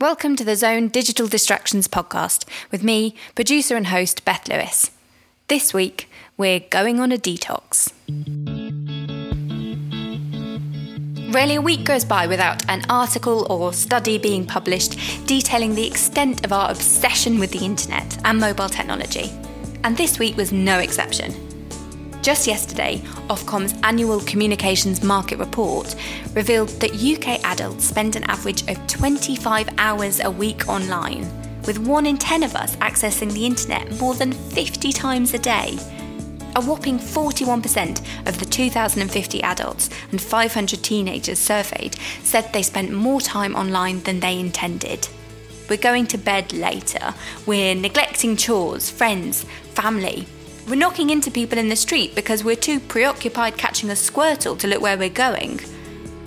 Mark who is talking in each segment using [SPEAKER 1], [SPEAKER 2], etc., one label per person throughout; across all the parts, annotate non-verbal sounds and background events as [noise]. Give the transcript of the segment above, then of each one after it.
[SPEAKER 1] Welcome to the Zone Digital Distractions podcast with me, producer and host Beth Lewis. This week, we're going on a detox. Rarely a week goes by without an article or study being published detailing the extent of our obsession with the internet and mobile technology. And this week was no exception. Just yesterday, Ofcom's annual communications market report revealed that UK adults spend an average of 25 hours a week online, with 1 in 10 of us accessing the internet more than 50 times a day. A whopping 41% of the 2,050 adults and 500 teenagers surveyed said they spent more time online than they intended. We're going to bed later. We're neglecting chores, friends, family, we're knocking into people in the street because we're too preoccupied catching a squirtle to look where we're going.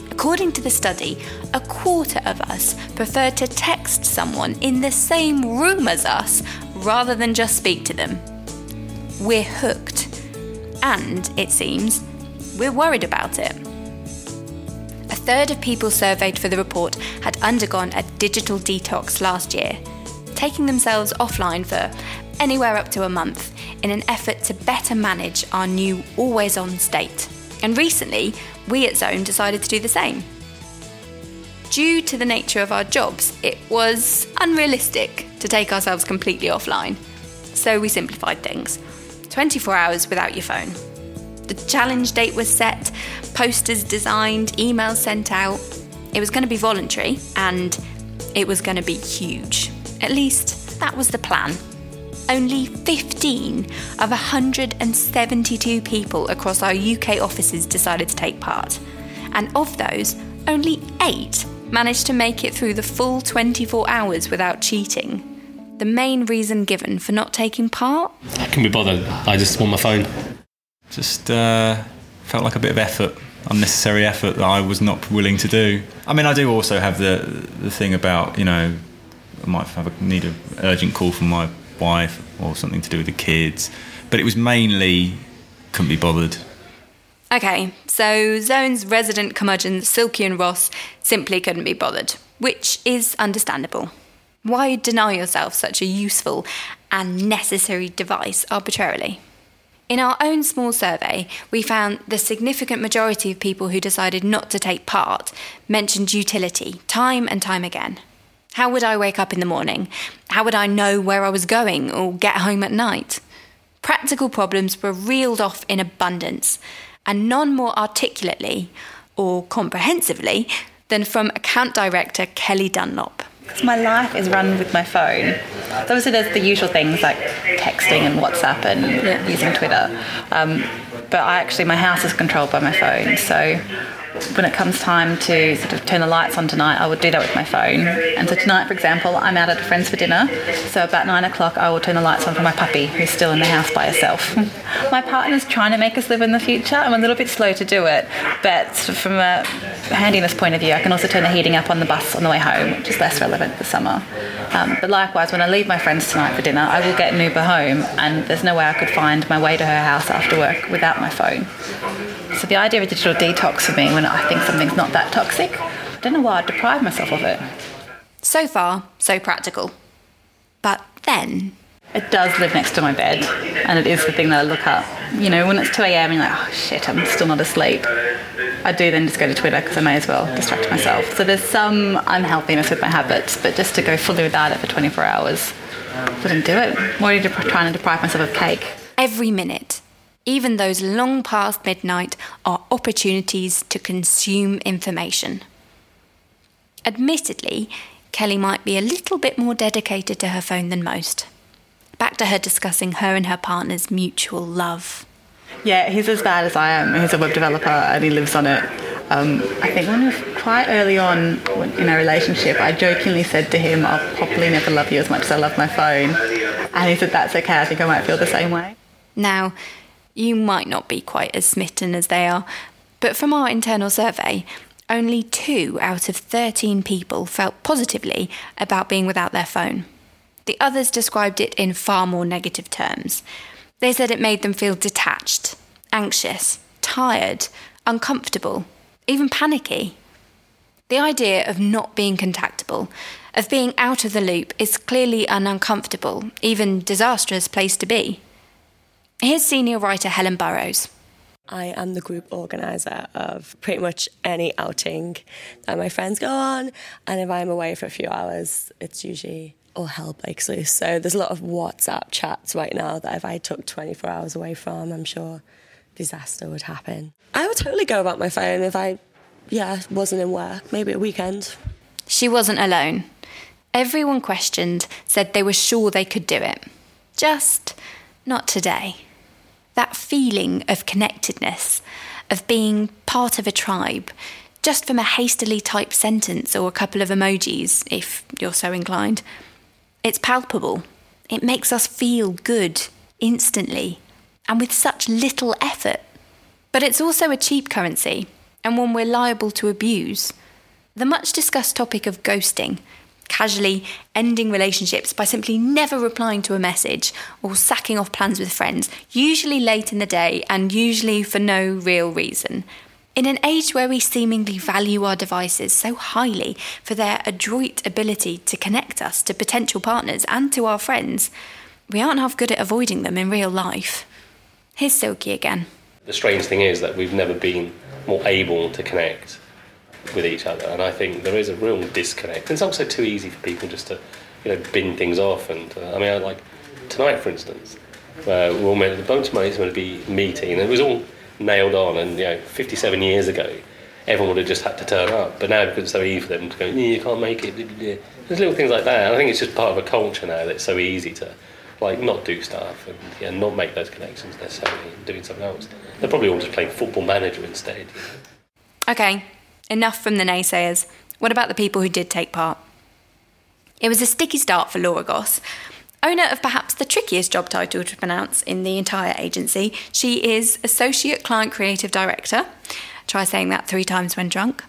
[SPEAKER 1] According to the study, a quarter of us prefer to text someone in the same room as us rather than just speak to them. We're hooked. And, it seems, we're worried about it. A third of people surveyed for the report had undergone a digital detox last year, taking themselves offline for anywhere up to a month in an effort to better manage our new always on state. And recently, we at Zone decided to do the same. Due to the nature of our jobs, it was unrealistic to take ourselves completely offline. So we simplified things 24 hours without your phone. The challenge date was set, posters designed, emails sent out. It was going to be voluntary and it was going to be huge. At least that was the plan only 15 of 172 people across our UK offices decided to take part. And of those, only 8 managed to make it through the full 24 hours without cheating. The main reason given for not taking part?
[SPEAKER 2] I can be bothered. I just want my phone.
[SPEAKER 3] Just uh, felt like a bit of effort, unnecessary effort that I was not willing to do. I mean, I do also have the the thing about you know, I might have a, need an urgent call from my wife or something to do with the kids. But it was mainly couldn't be bothered.
[SPEAKER 1] Okay, so Zone's resident curmudgeon, Silky and Ross, simply couldn't be bothered, which is understandable. Why deny yourself such a useful and necessary device arbitrarily? In our own small survey, we found the significant majority of people who decided not to take part mentioned utility time and time again. How would I wake up in the morning? How would I know where I was going or get home at night? Practical problems were reeled off in abundance, and none more articulately or comprehensively than from account director Kelly Dunlop.
[SPEAKER 4] My life is run with my phone. So obviously, there's the usual things like texting and WhatsApp and yeah. using Twitter. Um, but I actually, my house is controlled by my phone. So when it comes time to sort of turn the lights on tonight, I would do that with my phone. And so tonight, for example, I'm out at a friend's for dinner. So about nine o'clock, I will turn the lights on for my puppy, who's still in the house by herself. [laughs] my partner's trying to make us live in the future. I'm a little bit slow to do it, but from a handiness point of view, I can also turn the heating up on the bus on the way home, which is less relevant for summer. Um, but likewise, when I leave my friends tonight for dinner, I will get an Uber home, and there's no way I could find my way to her house after work without my phone. So the idea of a digital detox for me, when I think something's not that toxic, I don't know why I'd deprive myself of it.
[SPEAKER 1] So far, so practical. But then.
[SPEAKER 4] It does live next to my bed, and it is the thing that I look up. You know, when it's 2 a.m., you're like, oh shit, I'm still not asleep. I do then just go to Twitter because I may as well distract myself. So there's some unhealthiness with my habits, but just to go fully without it for 24 hours, wouldn't do it. I'm already trying to deprive myself of cake.
[SPEAKER 1] Every minute even those long past midnight, are opportunities to consume information. Admittedly, Kelly might be a little bit more dedicated to her phone than most. Back to her discussing her and her partner's mutual love.
[SPEAKER 4] Yeah, he's as bad as I am. He's a web developer and he lives on it. Um, I think when were quite early on in our relationship, I jokingly said to him, I'll probably never love you as much as I love my phone. And he said, That's okay, I think I might feel the same way.
[SPEAKER 1] Now, you might not be quite as smitten as they are, but from our internal survey, only two out of 13 people felt positively about being without their phone. The others described it in far more negative terms. They said it made them feel detached, anxious, tired, uncomfortable, even panicky. The idea of not being contactable of being out of the loop is clearly an uncomfortable, even disastrous place to be. Here's senior writer Helen Burrows.
[SPEAKER 5] I am the group organizer of pretty much any outing that my friends go on. And if I'm away for a few hours, it's usually all hell breaks loose. So there's a lot of WhatsApp chats right now that if I took 24 hours away from, I'm sure disaster would happen. I would totally go about my phone if I, yeah, wasn't in work, maybe a weekend.
[SPEAKER 1] She wasn't alone. Everyone questioned said they were sure they could do it. Just not today. That feeling of connectedness, of being part of a tribe, just from a hastily typed sentence or a couple of emojis, if you're so inclined. It's palpable. It makes us feel good instantly and with such little effort. But it's also a cheap currency and one we're liable to abuse. The much discussed topic of ghosting, casually ending relationships by simply never replying to a message or sacking off plans with friends, usually late in the day and usually for no real reason. In an age where we seemingly value our devices so highly for their adroit ability to connect us to potential partners and to our friends, we aren't half good at avoiding them in real life. Here's Silky again.
[SPEAKER 2] The strange thing is that we've never been more able to connect with each other, and I think there is a real disconnect. It's also too easy for people just to, you know, bin things off. And uh, I mean, I, like tonight, for instance, where we all made of money was going to be meeting, and it was all nailed on. And you know, 57 years ago, everyone would have just had to turn up. But now, because it's so easy for them to go, you can't make it. There's little things like that. I think it's just part of a culture now that it's so easy to like not do stuff and yeah, not make those connections necessarily and doing something else. They're probably all just playing football manager instead.
[SPEAKER 1] Okay, enough from the naysayers. What about the people who did take part? It was a sticky start for Laura Goss. Owner of perhaps the trickiest job title to pronounce in the entire agency, she is Associate Client Creative Director. Try saying that three times when drunk.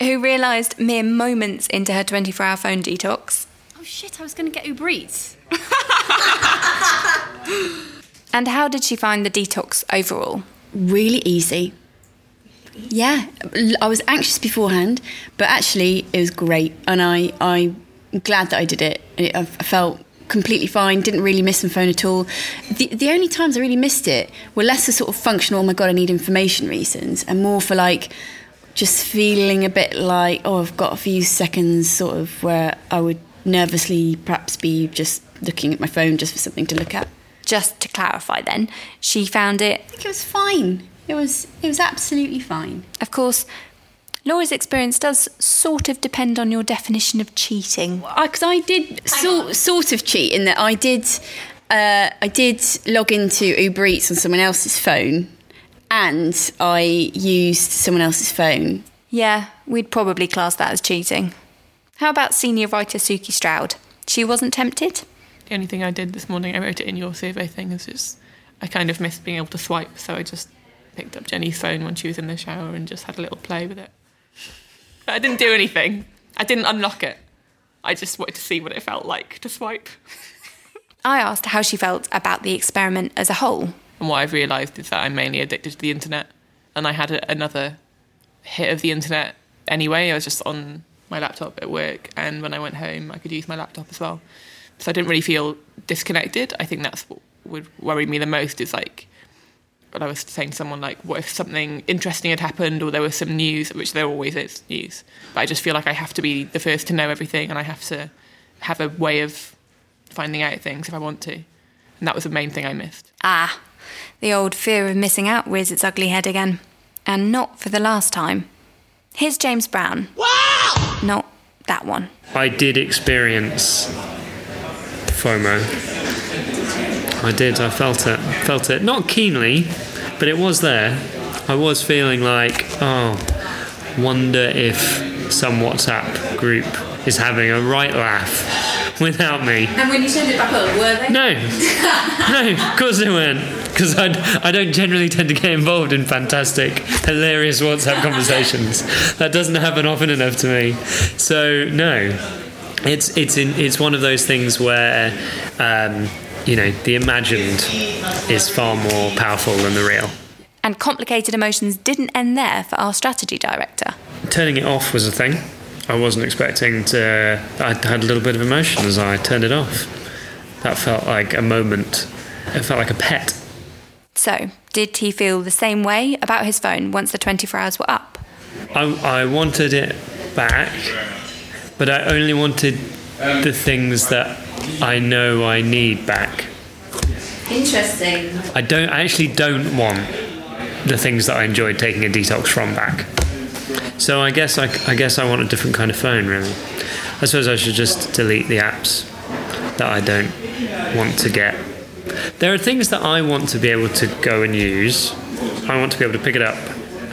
[SPEAKER 1] Who realised mere moments into her 24 hour phone detox.
[SPEAKER 6] Oh shit, I was going to get Uber Eats. [laughs]
[SPEAKER 1] And how did she find the detox overall?
[SPEAKER 6] Really easy. Yeah, I was anxious beforehand, but actually it was great, and I I'm glad that I did it. I felt completely fine. Didn't really miss my phone at all. The the only times I really missed it were less for sort of functional. Oh my god, I need information reasons, and more for like just feeling a bit like oh I've got a few seconds sort of where I would nervously perhaps be just looking at my phone just for something to look at.
[SPEAKER 1] Just to clarify, then, she found it.
[SPEAKER 6] I think it was fine. It was it was absolutely fine.
[SPEAKER 1] Of course, Laura's experience does sort of depend on your definition of cheating.
[SPEAKER 6] Because I, I, did sort sort of cheat in that I did uh, I did log into Uber Eats on someone else's phone, and I used someone else's phone.
[SPEAKER 1] Yeah, we'd probably class that as cheating. How about senior writer Suki Stroud? She wasn't tempted?
[SPEAKER 7] The only thing I did this morning, I wrote it in your survey thing, is just I kind of missed being able to swipe, so I just picked up Jenny's phone when she was in the shower and just had a little play with it. But I didn't do anything. I didn't unlock it. I just wanted to see what it felt like to swipe.
[SPEAKER 1] I asked how she felt about the experiment as a whole.
[SPEAKER 7] And what I've realised is that I'm mainly addicted to the internet. And I had a, another hit of the internet anyway. I was just on my laptop at work, and when I went home, I could use my laptop as well. So I didn't really feel disconnected. I think that's what would worry me the most is like when I was saying to someone like, what if something interesting had happened or there was some news, which there always is news. But I just feel like I have to be the first to know everything and I have to have a way of finding out things if I want to. And that was the main thing I missed.
[SPEAKER 1] Ah, the old fear of missing out rears its ugly head again. And not for the last time. Here's James Brown. Wow! Not that one.
[SPEAKER 8] I did experience FOMO. I did. I felt it. Felt it. Not keenly, but it was there. I was feeling like, oh, wonder if some WhatsApp group is having a right laugh [laughs] without me.
[SPEAKER 6] And when you turned it back up, were they?
[SPEAKER 8] No, [laughs] no, of course they weren't. Because I, I don't generally tend to get involved in fantastic, hilarious WhatsApp [laughs] conversations. That doesn't happen often enough to me. So no, it's it's in, it's one of those things where. Um, you know, the imagined is far more powerful than the real.
[SPEAKER 1] And complicated emotions didn't end there for our strategy director.
[SPEAKER 8] Turning it off was a thing. I wasn't expecting to. I had a little bit of emotion as I turned it off. That felt like a moment. It felt like a pet.
[SPEAKER 1] So, did he feel the same way about his phone once the 24 hours were up?
[SPEAKER 8] I, I wanted it back, but I only wanted the things that I know I need back.
[SPEAKER 6] Interesting.
[SPEAKER 8] I don't. I actually don't want the things that I enjoyed taking a detox from back. So I guess I, I guess I want a different kind of phone. Really, I suppose I should just delete the apps that I don't want to get. There are things that I want to be able to go and use. I want to be able to pick it up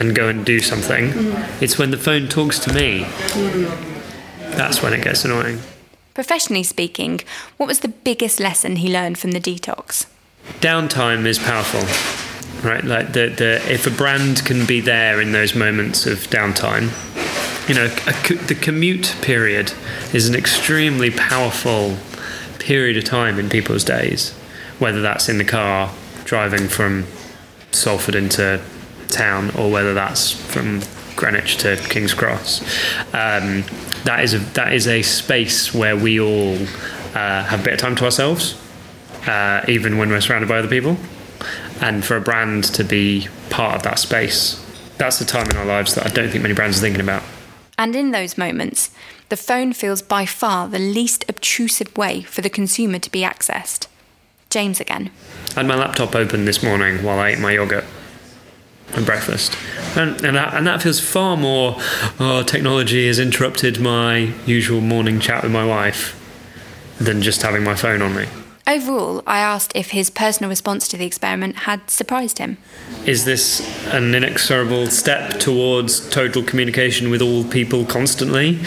[SPEAKER 8] and go and do something. Mm. It's when the phone talks to me. Mm-hmm. That's when it gets annoying.
[SPEAKER 1] Professionally speaking, what was the biggest lesson he learned from the detox?
[SPEAKER 8] downtime is powerful right like the, the if a brand can be there in those moments of downtime you know a, the commute period is an extremely powerful period of time in people's days whether that's in the car driving from salford into town or whether that's from greenwich to king's cross um, that is a that is a space where we all uh, have a bit of time to ourselves uh, even when we're surrounded by other people. And for a brand to be part of that space, that's the time in our lives that I don't think many brands are thinking about.
[SPEAKER 1] And in those moments, the phone feels by far the least obtrusive way for the consumer to be accessed. James again.
[SPEAKER 8] I had my laptop open this morning while I ate my yogurt and breakfast. And, and, that, and that feels far more, oh, technology has interrupted my usual morning chat with my wife than just having my phone on me.
[SPEAKER 1] Overall, I asked if his personal response to the experiment had surprised him.
[SPEAKER 8] Is this an inexorable step towards total communication with all people constantly?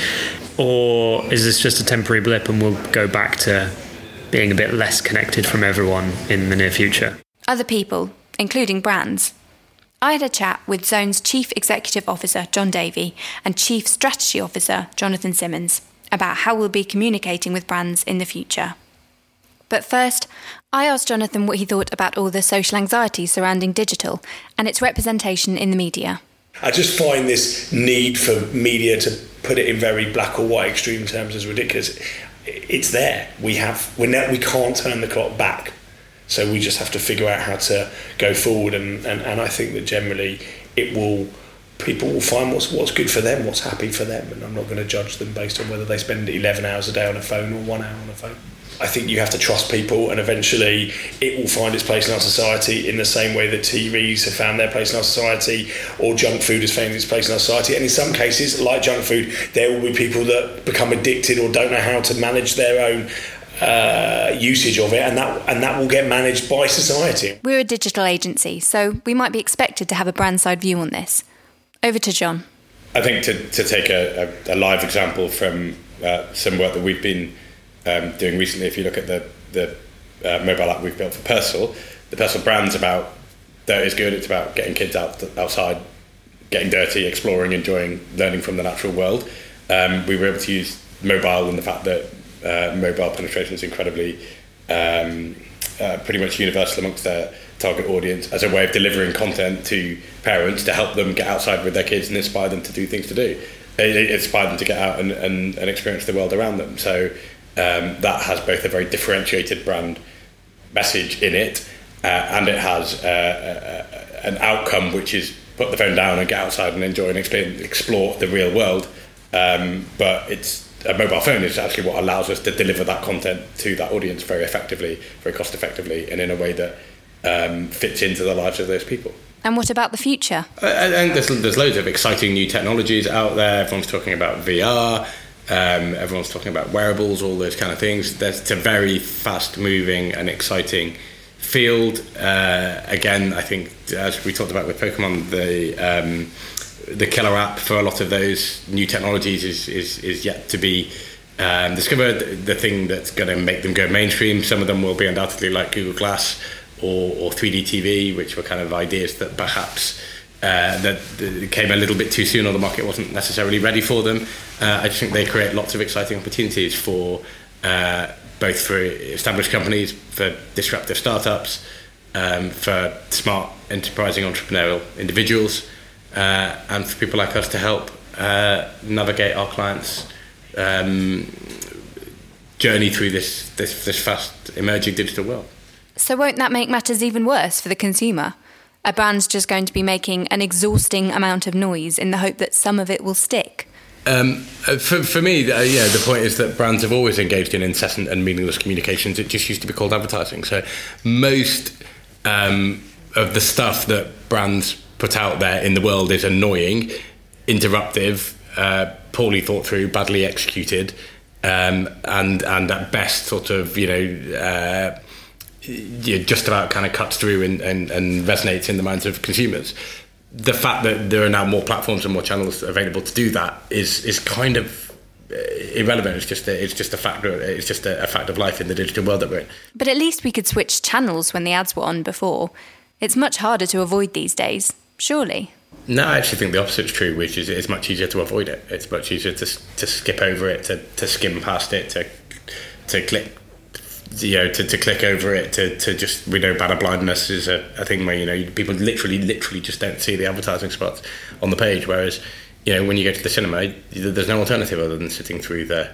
[SPEAKER 8] Or is this just a temporary blip and we'll go back to being a bit less connected from everyone in the near future?
[SPEAKER 1] Other people, including brands. I had a chat with Zone's Chief Executive Officer, John Davey, and Chief Strategy Officer, Jonathan Simmons, about how we'll be communicating with brands in the future. But first, I asked Jonathan what he thought about all the social anxiety surrounding digital and its representation in the media.
[SPEAKER 9] I just find this need for media to put it in very black or white extreme terms as ridiculous. It's there. We have we ne- we can't turn the clock back. So we just have to figure out how to go forward and, and, and I think that generally it will people will find what's what's good for them, what's happy for them and I'm not going to judge them based on whether they spend 11 hours a day on a phone or 1 hour on a phone. I think you have to trust people, and eventually it will find its place in our society in the same way that TVs have found their place in our society, or junk food has found its place in our society. And in some cases, like junk food, there will be people that become addicted or don't know how to manage their own uh, usage of it, and that and that will get managed by society.
[SPEAKER 1] We're a digital agency, so we might be expected to have a brand side view on this. Over to John.
[SPEAKER 10] I think to, to take a, a, a live example from uh, some work that we've been um, doing recently, if you look at the, the uh, mobile app we've built for Persil, the Persil brand's about dirt is good. It's about getting kids out outside, getting dirty, exploring, enjoying, learning from the natural world. Um, we were able to use mobile and the fact that uh, mobile penetration is incredibly um, uh, pretty much universal amongst their target audience as a way of delivering content to parents to help them get outside with their kids and inspire them to do things to do. It, it inspire them to get out and, and, and experience the world around them. So um, that has both a very differentiated brand message in it uh, and it has uh, uh, an outcome which is put the phone down and get outside and enjoy and explore the real world. Um, but it's a mobile phone is actually what allows us to deliver that content to that audience very effectively, very cost effectively, and in a way that um, fits into the lives of those people.
[SPEAKER 1] And what about the future?
[SPEAKER 10] And there's, there's loads of exciting new technologies out there. Everyone's talking about VR. Um, everyone's talking about wearables, all those kind of things. There's, it's a very fast moving and exciting field. Uh, again, I think as we talked about with Pokemon, the um, the killer app for a lot of those new technologies is is, is yet to be um, discovered. The thing that's going to make them go mainstream. Some of them will be undoubtedly like Google Glass or, or 3D TV, which were kind of ideas that perhaps. Uh, that, that came a little bit too soon, or the market wasn't necessarily ready for them. Uh, I just think they create lots of exciting opportunities for uh, both for established companies, for disruptive startups, um, for smart, enterprising, entrepreneurial individuals, uh, and for people like us to help uh, navigate our clients' um, journey through this, this this fast emerging digital world.
[SPEAKER 1] So, won't that make matters even worse for the consumer? A brand's just going to be making an exhausting amount of noise in the hope that some of it will stick.
[SPEAKER 10] Um, uh, for, for me, uh, yeah, the point is that brands have always engaged in incessant and meaningless communications. It just used to be called advertising. So most um, of the stuff that brands put out there in the world is annoying, interruptive, uh, poorly thought through, badly executed, um, and and at best sort of you know. Uh, just about kind of cuts through and, and, and resonates in the minds of consumers the fact that there are now more platforms and more channels available to do that is is kind of uh, irrelevant. It's just a, it's just a fact. It's just a, a fact of life in the digital world that we're in.
[SPEAKER 1] But at least we could switch channels when the ads were on before. It's much harder to avoid these days, surely.
[SPEAKER 10] No, I actually think the opposite is true, which is it's much easier to avoid it. It's much easier to to skip over it, to, to skim past it, to to click you know, to, to click over it, to, to just, we know banner blindness is a, a thing where, you know, people literally, literally just don't see the advertising spots on the page. Whereas, you know, when you go to the cinema, there's no alternative other than sitting through the,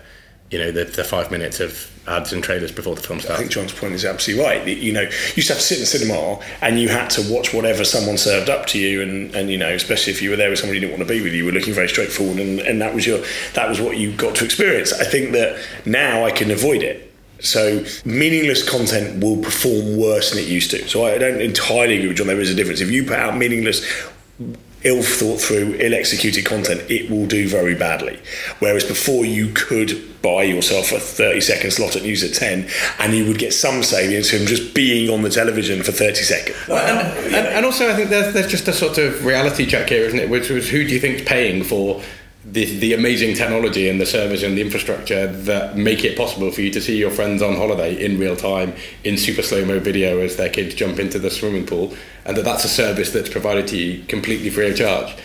[SPEAKER 10] you know, the, the five minutes of ads and trailers before the film starts.
[SPEAKER 9] I think John's point is absolutely right. You know, you used to have to sit in the cinema and you had to watch whatever someone served up to you, and, and you know, especially if you were there with somebody you didn't want to be with you, were looking very straightforward, and, and that was your that was what you got to experience. I think that now I can avoid it so meaningless content will perform worse than it used to. So I don't entirely agree with John. There is a difference. If you put out meaningless, ill thought through, ill executed content, it will do very badly. Whereas before you could buy yourself a 30 second slot at News at 10 and you would get some savings from just being on the television for 30 seconds.
[SPEAKER 10] Well, and, and, and, also, I think there's, there's just a sort of reality check here, isn't it? Which was who do you think's paying for the, the amazing technology and the servers and the infrastructure that make it possible for you to see your friends on holiday in real time in super slow mo video as their kids jump into the swimming pool, and that that's a service that's provided to you completely free of charge.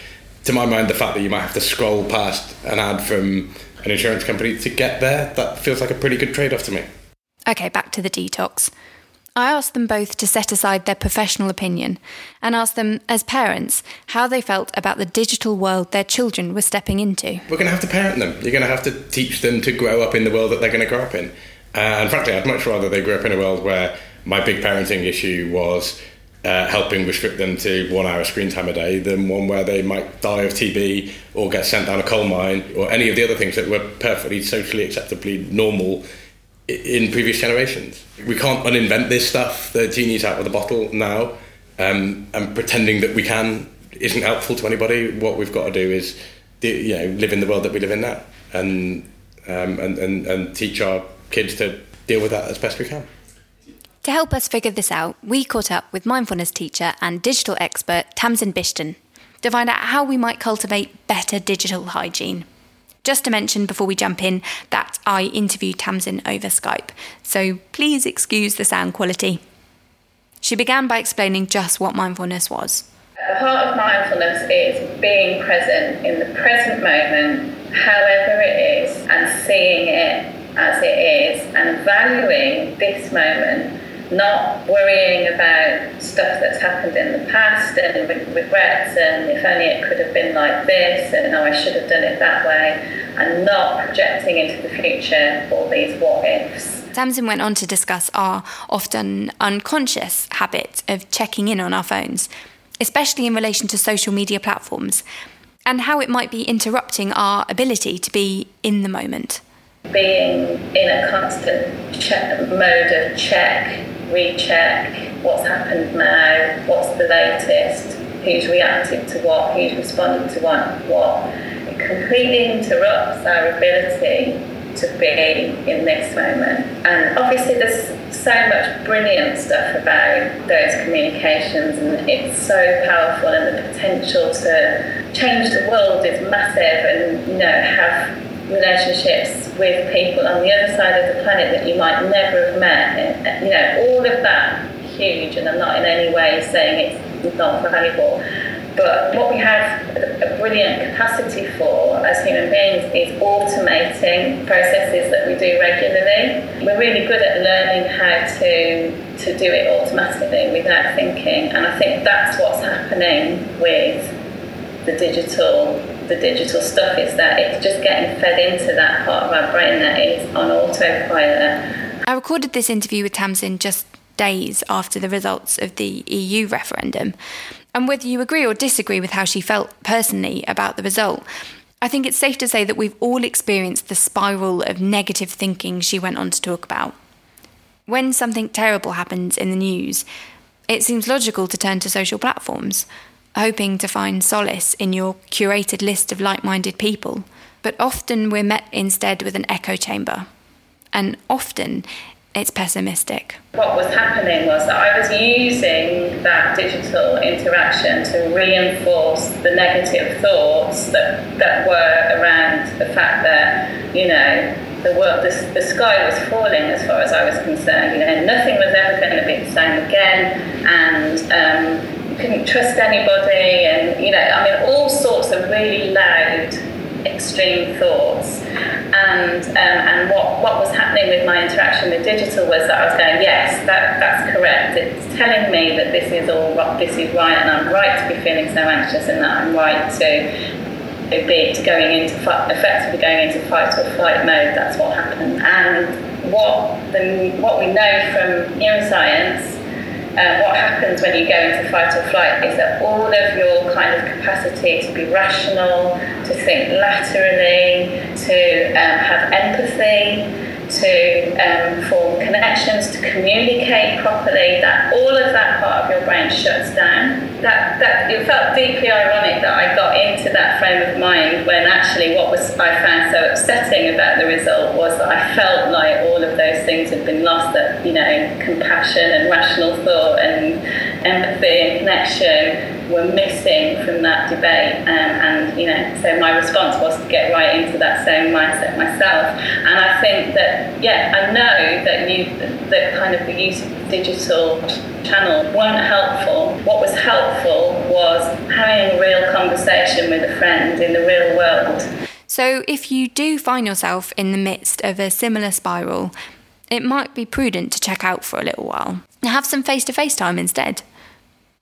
[SPEAKER 10] To my mind, the fact that you might have to scroll past an ad from an insurance company to get there, that feels like a pretty good trade off to me.
[SPEAKER 1] Okay, back to the detox. I asked them both to set aside their professional opinion and asked them, as parents, how they felt about the digital world their children were stepping into.
[SPEAKER 10] We're going to have to parent them. You're going to have to teach them to grow up in the world that they're going to grow up in. Uh, and frankly, I'd much rather they grew up in a world where my big parenting issue was uh, helping restrict them to one hour screen time a day than one where they might die of TB or get sent down a coal mine or any of the other things that were perfectly socially acceptably normal in previous generations. We can't uninvent this stuff. The genie's out of the bottle now, um, and pretending that we can isn't helpful to anybody. What we've got to do is, you know, live in the world that we live in now, and um, and, and and teach our kids to deal with that as best we can.
[SPEAKER 1] To help us figure this out, we caught up with mindfulness teacher and digital expert Tamsin Bishton to find out how we might cultivate better digital hygiene. Just to mention before we jump in that I interviewed Tamsin over Skype, so please excuse the sound quality. She began by explaining just what mindfulness was.
[SPEAKER 11] The heart of mindfulness is being present in the present moment, however it is, and seeing it as it is, and valuing this moment not worrying about stuff that's happened in the past and regrets and if only it could have been like this and oh I should have done it that way and not projecting into the future all these what ifs.
[SPEAKER 1] Tamsin went on to discuss our often unconscious habit of checking in on our phones, especially in relation to social media platforms, and how it might be interrupting our ability to be in the moment.
[SPEAKER 11] Being in a constant mode of check recheck what's happened now, what's the latest, who's reacted to what, who's responded to what, what. It completely interrupts our ability to be in this moment. And obviously, there's so much brilliant stuff about those communications, and it's so powerful, and the potential to change the world is massive, and you know, have relationships with people on the other side of the planet that you might never have met. You know, all of that huge, and I'm not in any way saying it's not valuable. But what we have a brilliant capacity for as human beings is automating processes that we do regularly. We're really good at learning how to, to do it automatically without thinking, and I think that's what's happening with the digital the digital stuff is that it's just getting fed into that part of our brain that is on autopilot.
[SPEAKER 1] I recorded this interview with Tamsin just days after the results of the EU referendum. And whether you agree or disagree with how she felt personally about the result, I think it's safe to say that we've all experienced the spiral of negative thinking she went on to talk about. When something terrible happens in the news, it seems logical to turn to social platforms, hoping to find solace in your curated list of like minded people. But often we're met instead with an echo chamber. And often it's pessimistic.
[SPEAKER 11] What was happening was that I was using that digital interaction to reinforce the negative thoughts that, that were around the fact that, you know, the world, the, the sky was falling as far as I was concerned. You know, nothing was ever going to be the same again, and um, couldn't trust anybody, and you know, I mean, all sorts of really loud, extreme thoughts. And um, and what, what was happening with my interaction with digital was that I was going, yes, that, that's correct. It's telling me that this is all this is right, and I'm right to be feeling so anxious, and that I'm right to be it going into effectively going into fight or flight mode. That's what happened. And what the what we know from neuroscience, uh, what happens when you go into fight or flight is that all of your kind of capacity to be rational, to think laterally, to um, have empathy to um, form connections, to communicate properly, that all of that part of your brain shuts down. That, that it felt deeply ironic that I got into that frame of mind when actually what was I found so upsetting about the result was that I felt like all of those things had been lost. That you know, compassion and rational thought and empathy and connection were missing from that debate. Um, and, you know, so my response was to get right into that same mindset myself. And I think that, yeah, I know that you, that kind of the use of digital channel weren't helpful. What was helpful was having a real conversation with a friend in the real world.
[SPEAKER 1] So, if you do find yourself in the midst of a similar spiral, it might be prudent to check out for a little while. Have some face to face time instead.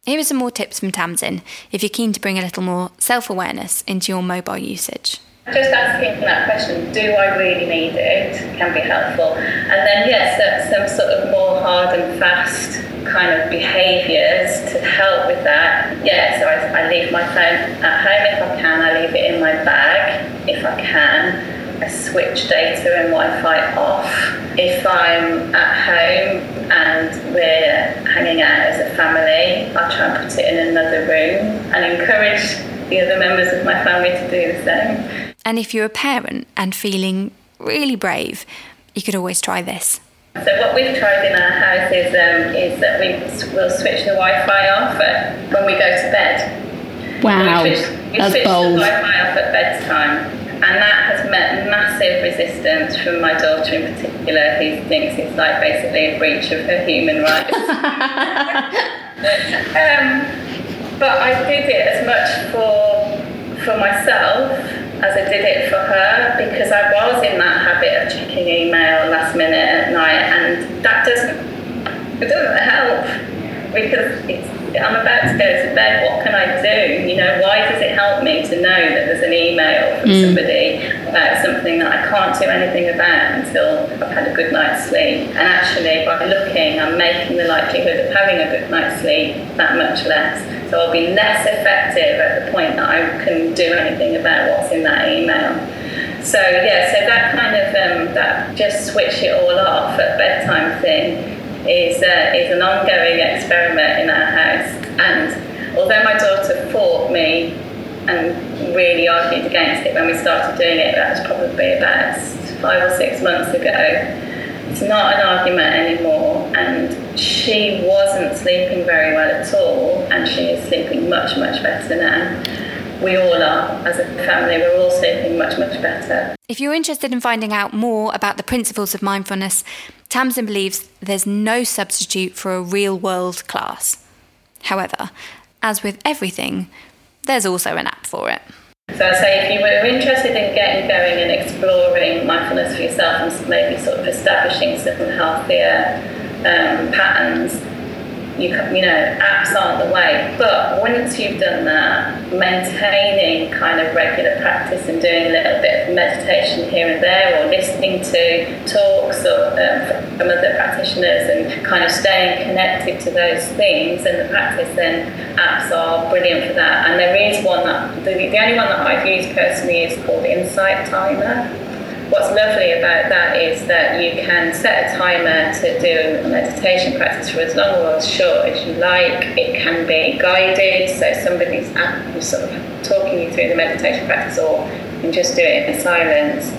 [SPEAKER 1] Here are some more tips from Tamsin if you're keen to bring a little more self awareness into your mobile usage.
[SPEAKER 11] Just asking that question, do I really need it, can be helpful. And then, yes, some sort of more hard and fast kind of behaviours to help with that. Yeah, so I, I leave my phone at home if I can, I leave it in my bag if I can. I switch data and Wi-Fi off. If I'm at home and we're hanging out as a family, I'll try and put it in another room and encourage the other members of my family to do the same.
[SPEAKER 1] And if you're a parent and feeling really brave, you could always try this.
[SPEAKER 11] So what we've tried in our house is, um, is that we will switch the Wi-Fi off when we go to bed.
[SPEAKER 6] Wow,
[SPEAKER 11] we switch, we
[SPEAKER 6] that's
[SPEAKER 11] switch
[SPEAKER 6] bold.
[SPEAKER 11] the Wi-Fi off at bedtime and that has met massive resistance from my daughter in particular, who thinks it's like basically a breach of her human rights. [laughs] um, but I did it as much for for myself as I did it for her because I was in that habit of checking email last minute at night, and that doesn't it doesn't help because it's I'm about to go to bed, what can I do? You know, why does it help me to know that there's an email from mm. somebody about something that I can't do anything about until I've had a good night's sleep? And actually, by looking, I'm making the likelihood of having a good night's sleep that much less. So I'll be less effective at the point that I can do anything about what's in that email. So yeah, so that kind of um, that just switch it all off at bedtime thing is, is an ongoing experiment in our house. And although my daughter fought me and really argued against it when we started doing it, that was probably about five or six months ago. It's not an argument anymore, and she wasn't sleeping very well at all, and she is sleeping much, much better now we all are as a family. We're all sleeping much, much better.
[SPEAKER 1] If you're interested in finding out more about the principles of mindfulness, Tamsin believes there's no substitute for a real world class. However, as with everything, there's also an app for it.
[SPEAKER 11] So I say if you were interested in getting going and exploring mindfulness for yourself and maybe sort of establishing some healthier um, patterns, you, you know, apps aren't the way. But once you've done that, maintaining kind of regular practice and doing a little bit of meditation here and there, or listening to talks or um, from other practitioners, and kind of staying connected to those things and the practice, then apps are brilliant for that. And there is one that the, the only one that I've used personally is called Insight Timer what's lovely about that is that you can set a timer to do a meditation practice for as long or as short as you like. It can be guided, so somebody's sort of talking you through the meditation practice, or you can just do it in silence.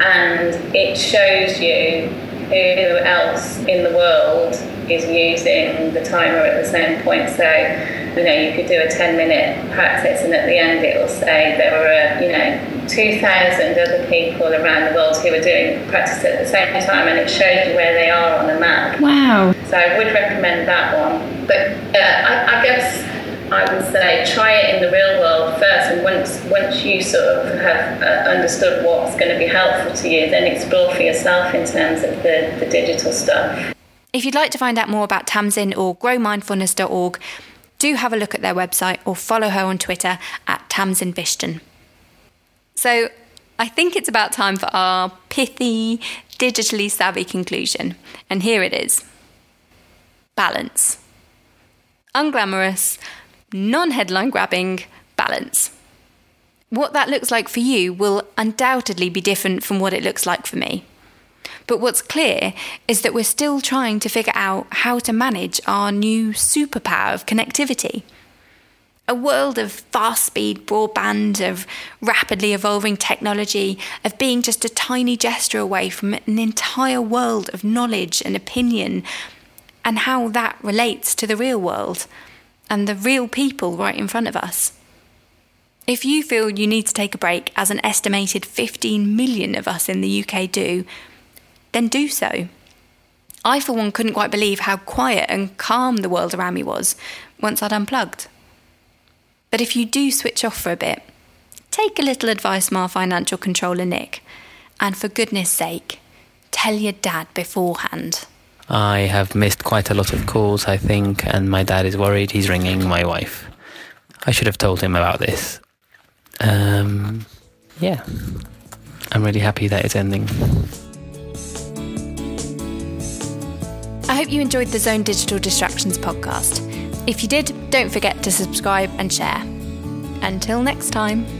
[SPEAKER 11] And it shows you who else in the world is using the timer at the same point. So, you know, you could do a 10 minute practice, and at the end, it will say there were, you know, 2,000 other people around the world who were doing practice at the same time, and it shows you where they are on the map.
[SPEAKER 6] Wow.
[SPEAKER 11] So I would recommend that one. But uh, I, I guess I would say try it in the real world first, and once once you sort of have uh, understood what's going to be helpful to you, then explore for yourself in terms of the, the digital stuff.
[SPEAKER 1] If you'd like to find out more about Tamsin or growmindfulness.org, do have a look at their website or follow her on Twitter at Tamsin Bishton. So I think it's about time for our pithy, digitally savvy conclusion. And here it is balance. Unglamorous, non headline grabbing balance. What that looks like for you will undoubtedly be different from what it looks like for me. But what's clear is that we're still trying to figure out how to manage our new superpower of connectivity a world of fast speed broadband, of rapidly evolving technology, of being just a tiny gesture away from an entire world of knowledge and opinion, and how that relates to the real world and the real people right in front of us. If you feel you need to take a break, as an estimated 15 million of us in the UK do, then do so. I, for one, couldn't quite believe how quiet and calm the world around me was once I'd unplugged. But if you do switch off for a bit, take a little advice from our financial controller, Nick, and for goodness sake, tell your dad beforehand.
[SPEAKER 12] I have missed quite a lot of calls, I think, and my dad is worried he's ringing my wife. I should have told him about this. Um, yeah, I'm really happy that it's ending.
[SPEAKER 1] I hope you enjoyed the Zone Digital Distractions podcast. If you did, don't forget to subscribe and share. Until next time.